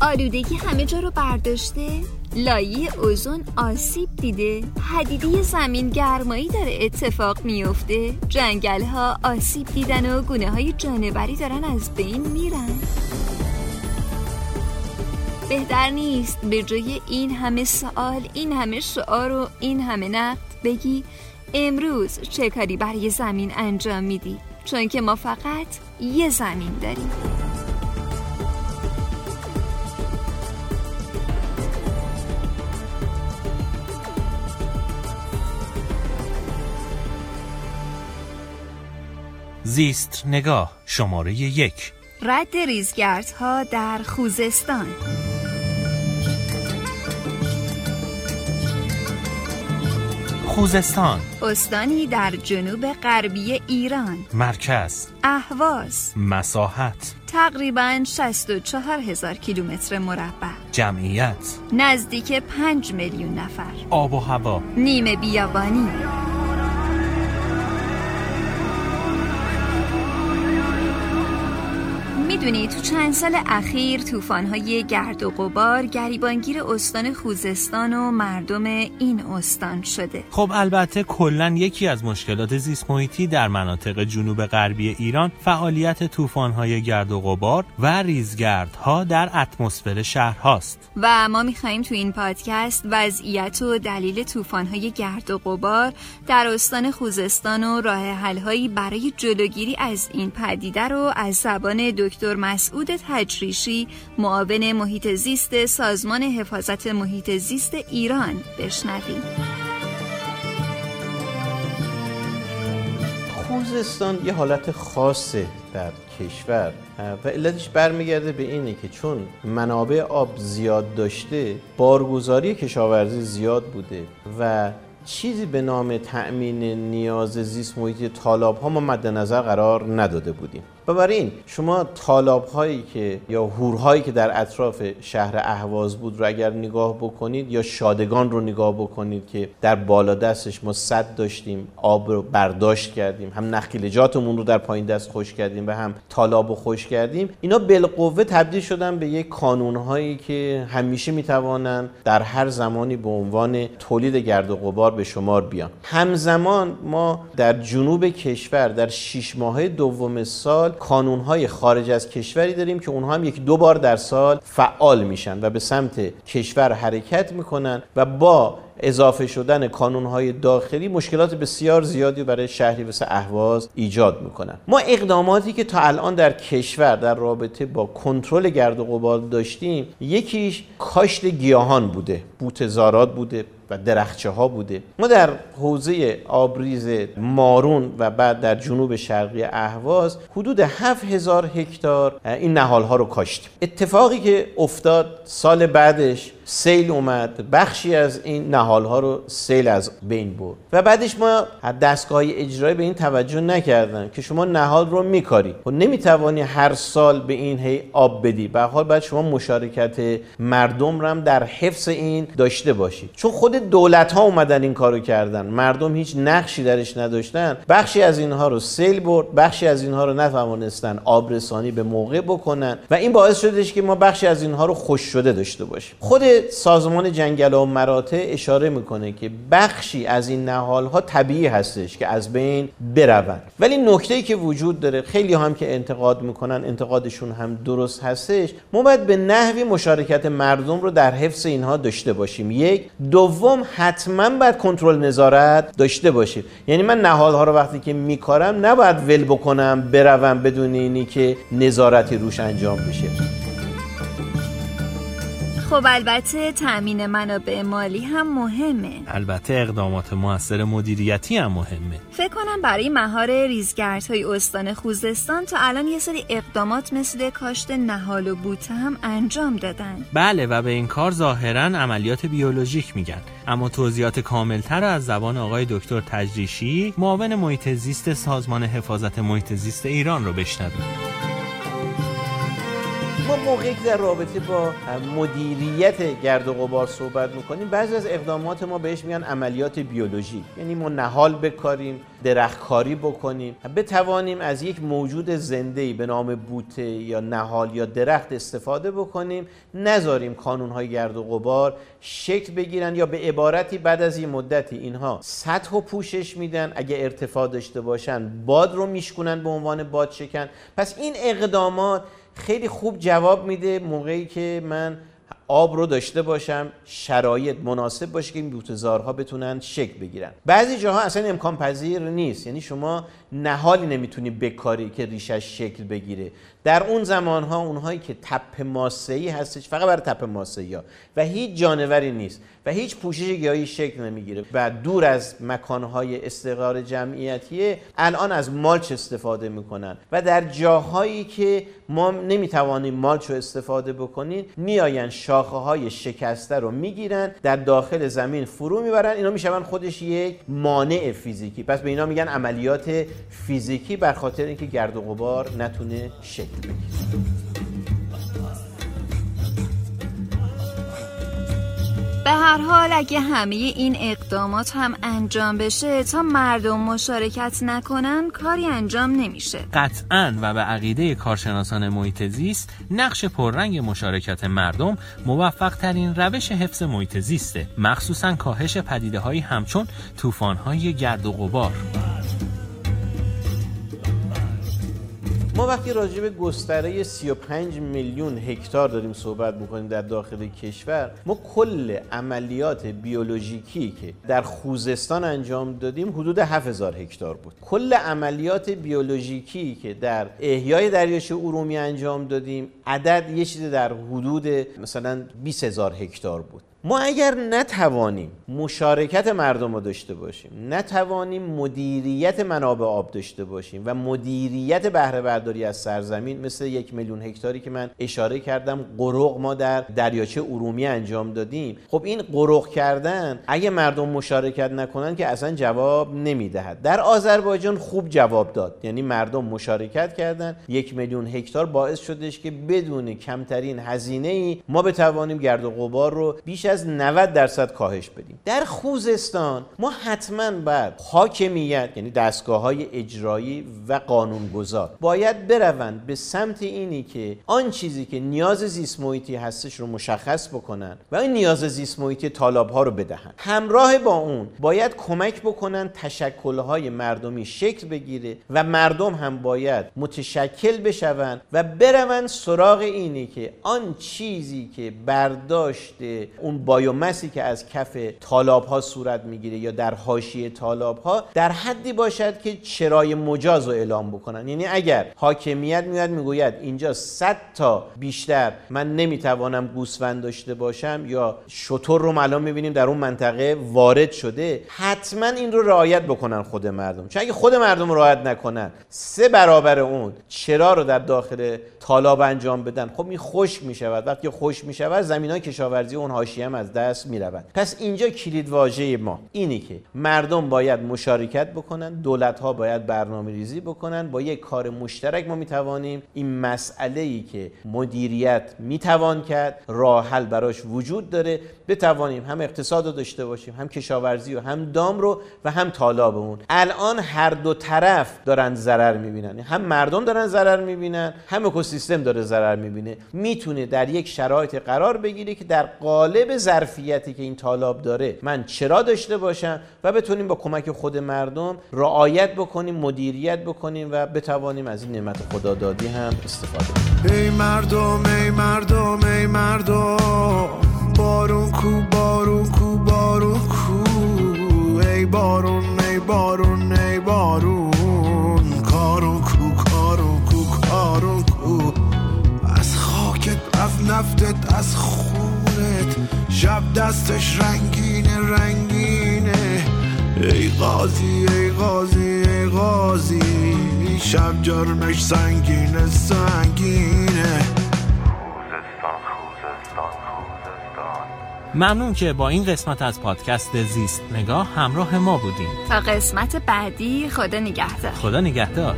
آلودگی همه جا رو برداشته. لایه اوزون آسیب دیده. حدیده زمین گرمایی داره. اتفاق میفته. جنگل ها آسیب دیدن و گونه های جانوری دارن از بین میرن. بهتر نیست به جای این همه سوال این همه شعار و این همه نقد بگی امروز چه کاری برای زمین انجام میدی؟ چون که ما فقط یه زمین داریم. زیست نگاه. شماره یک. رد ریزگردها در خوزستان. خوزستان. استانی در جنوب غربی ایران. مرکز. اهواز. مساحت. تقریبا 64 هزار کیلومتر مربع. جمعیت. نزدیک 5 میلیون نفر. آب و هوا. نیمه بیابانی. می‌دونی تو چند سال اخیر طوفان‌های گرد و غبار گریبانگیر استان خوزستان و مردم این استان شده. خب البته کلا یکی از مشکلات زیست محیطی در مناطق جنوب غربی ایران فعالیت طوفان‌های گرد و غبار و ریزگردها در اتمسفر شهرهاست. و ما میخواییم تو این پادکست وضعیت و دلیل طوفان‌های گرد و غبار در استان خوزستان و راه حل‌هایی برای جلوگیری از این پدیده رو از زبان دکتر مسعود تجریشی معاون محیط زیست سازمان حفاظت محیط زیست ایران بشنویم. خوزستان یه حالت خاصه در کشور و علتش برمیگرده به اینه که چون منابع آب زیاد داشته بارگذاری کشاورزی زیاد بوده و چیزی به نام تأمین نیاز زیست محیطی طالاب ها ما مد نظر قرار نداده بودیم. و برای این شما طالاب هایی که یا هورهایی که در اطراف شهر اهواز بود رو اگر نگاه بکنید یا شادگان رو نگاه بکنید که در بالا دستش ما صد داشتیم آب رو برداشت کردیم هم نخیلجاتمون رو در پایین دست خوش کردیم و هم طالاب رو خوش کردیم اینا بالقوه تبدیل شدن به یک کانون هایی که همیشه می‌توانند در هر زمانی به عنوان تولید گرد و غبار به شمار بیان. همزمان ما در جنوب کشور در شش ماه دوم سال کانونهای خارج از کشوری داریم که اونها هم یک دو بار در سال فعال میشن و به سمت کشور حرکت می‌کنن و با اضافه شدن کانونهای داخلی مشکلات بسیار زیادی برای شهری مثل اهواز ایجاد می‌کنن. ما اقداماتی که تا الان در کشور در رابطه با کنترل گرد و غبار داشتیم یکیش کاشت گیاهان بوده بوتزارات بوده و درخچه ها بوده. ما در حوزه آبریز مارون و بعد در جنوب شرقی اهواز حدود 7000 هکتار این نهال ها رو کاشتیم. اتفاقی که افتاد سال بعدش سیل اومد. بخشی از این نهال ها رو سیل از بین برد. و بعدش ما دستگاه اجرایی به این توجه نکردن که شما نهال رو میکاری. و نمی‌توانی هر سال به این هی آب بدی. به حال باید شما مشارکت مردم رو هم در حفظ این داشته باشید چون خود دولت ها اومدن این کارو کردن. مردم هیچ نقشی درش نداشتن. بخشی از اینها رو سیل برد. بخشی از اینها رو نتوانستن آبرسانی به موقع بکنن. و این باعث شدش که ما بخشی از اینها رو خوش شده داشته باشیم. خود سازمان جنگل و مراتع اشاره می‌کنه که بخشی از این نهال ها طبیعی هستش که از بین بروند. ولی نکته که وجود داره خیلی هم که انتقاد می‌کنن انتقادشون هم درست هستش ما باید به نحوی مشارکت مردم رو در حفظ اینها داشته باشیم. یک. دوم حتما باید کنترل نظارت داشته باشیم. یعنی من نهالها رو وقتی که میکارم نباید ول بکنم بروم بدون اینی که نظارتی روش انجام بشه. خب البته تأمین منابع مالی هم مهمه. البته اقدامات موثر مدیریتی هم مهمه. فکر کنم برای مهار ریزگردهای استان خوزستان تا الان یه سری اقدامات مثل کاشت نهال و بوته هم انجام دادن. بله و به این کار ظاهرا عملیات بیولوژیک میگن. اما توضیحات کاملتر از زبان آقای دکتر تجریشی معاون محیط زیست سازمان حفاظت محیط زیست ایران رو بشنویم. ما موقعی که در رابطه با مدیریت گرد و غبار صحبت می‌کنیم بعضی از اقدامات ما بهش میگن عملیات بیولوژی یعنی ما نهال بکاریم درختکاری بکنیم. بتوانیم از یک موجود زنده به نام بوته یا نهال یا درخت استفاده بکنیم. نذاریم کانونهای گرد و غبار شکل بگیرن یا به عبارتی بعد از این مدتی اینها سطح و پوشش میدن. اگه ارتفاع داشته باشن باد رو میشکنن به عنوان باد شکن. پس این اقدامات خیلی خوب جواب میده موقعی که من آب رو داشته باشم شرایط مناسب باشه که این بوتزارها بتونن شکل بگیرن. بعضی جاها اصلا امکان پذیر نیست. یعنی شما نهالی نمی‌تونی بکاری که ریشش شکل بگیره. در اون زمان ها اونهایی که تپ ماسه‌ای هستش فقط برای تپ ماسه‌ای ها و هیچ جانوری نیست. و هیچ پوشش گیاهی شکل نمی‌گیره. و دور از مکانهای استقرار جمعیتی الان از مالچ استفاده می‌کنن. و در جاهایی که ما نمی‌توانیم مالچ رو استفاده بکنیم میآین شاخه های شکسته رو می‌گیرن در داخل زمین فرو می‌برن. اینا میشون خودش یک مانع فیزیکی. پس به اینا میگن عملیات فیزیکی بر خاطر اینکه گرد و غبار نتونه شکل بگیره. به هر حال اگه همه این اقدامات هم انجام بشه تا مردم مشارکت نکنن کاری انجام نمیشه. قطعا و به عقیده کارشناسان محیط زیست نقش پررنگ مشارکت مردم موفق ترین روش حفظ محیط زیسته مخصوصا کاهش پدیده های همچون طوفان های گرد و غبار. ما وقتی راجع به گستره 35 میلیون هکتار داریم صحبت می‌کنیم در داخل کشور ما کل عملیات بیولوژیکی که در خوزستان انجام دادیم حدود 7000 هکتار بود. کل عملیات بیولوژیکی که در احیای دریاچه ارومی انجام دادیم عدد یه چیز در حدود مثلا 20000 هکتار بود. ما اگر نتوانیم مشارکت مردم رو داشته باشیم نتوانیم مدیریت منابع آب داشته باشیم و مدیریت بهره برداری از سرزمین مثل یک میلیون هکتاری که من اشاره کردم قرق ما در دریاچه ارومی انجام دادیم. خب این قرق کردن اگه مردم مشارکت نکنن که اصلا جواب نمی‌دهد. در آذربایجان خوب جواب داد. یعنی مردم مشارکت کردن. یک میلیون هکتار باعث شدش که بدون کمترین هزینه ای ما بتوانیم گرد و غبار رو بیش از 90 درصد کاهش بدیم. در خوزستان ما حتما باید حاکمیت یعنی دستگاه های اجرایی و قانونگذار باید بروند به سمت اینی که آن چیزی که نیاز زیست محیطی هستش رو مشخص بکنن و این نیاز زیست محیطی طالاب ها رو بدهن همراه با اون باید کمک بکنن تشکل های مردمی شکل بگیره و مردم هم باید متشکل بشوند و بروند سراغ اینی که آن چیزی که برداشت اون بایومسی که از کف طالاب ها صورت می‌گیره یا در حاشیه طالاب ها در حدی باشد که چرای مجاز رو اعلام بکنن. یعنی اگر حاکمیت میاد می‌گوید اینجا 100 تا بیشتر من نمی‌توانم گوسفند داشته باشم یا شطور رو الان می‌بینیم در اون منطقه وارد شده حتما این رو رعایت بکنن خود مردم. چون اگه خود مردم رعایت نکنن سه برابر اون چرا رو در داخل طالاب انجام بدن خب این خشک می‌شود. وقتی خشک می‌شود زمین های کشاورزی اون حاشیه هم از دست می‌روند پس اینجا کلید واژه ما اینی که مردم باید مشارکت بکنن دولت ها باید برنامه ریزی بکنن. با یک کار مشترک ما می‌توانیم. این مسئله ای که مدیریت می‌توان کرد راه حل براش وجود داره. بتوانیم هم اقتصاد رو داشته باشیم هم کشاورزی و هم دام رو و هم طالابمون الان هر دو طرف دارن ضرر می‌بینن. هم مردم دارن ضرر می‌بینن هم اکوسیستم داره ضرر می‌بینه. می‌تونه در یک شرایط قرار بگیره که در قالب ظرفیتی که این طالاب داره من چرا داشته باشم و بتونیم با کمک خود مردم رعایت بکنیم مدیریت بکنیم و بتوانیم از این نعمت خدادادی هم استفاده کنیم. ای مردم ای مردم ای مردم بارون کو بارون کو بارون کو. ای بارون ای بارون ای بارون. کارون کو کارون کو کارون کو. از خاکت از نفتت از خونت شب دستش رنگینه رنگینه. ای قاضی ای قاضی ای قاضی. شب جرمش سنگینه سنگینه. خوزستان خوزستان خوزستان. ممنون که با این قسمت از پادکست زیست نگاه همراه ما بودیم تا قسمت بعدی خدا نگهدار. خدا نگهدار.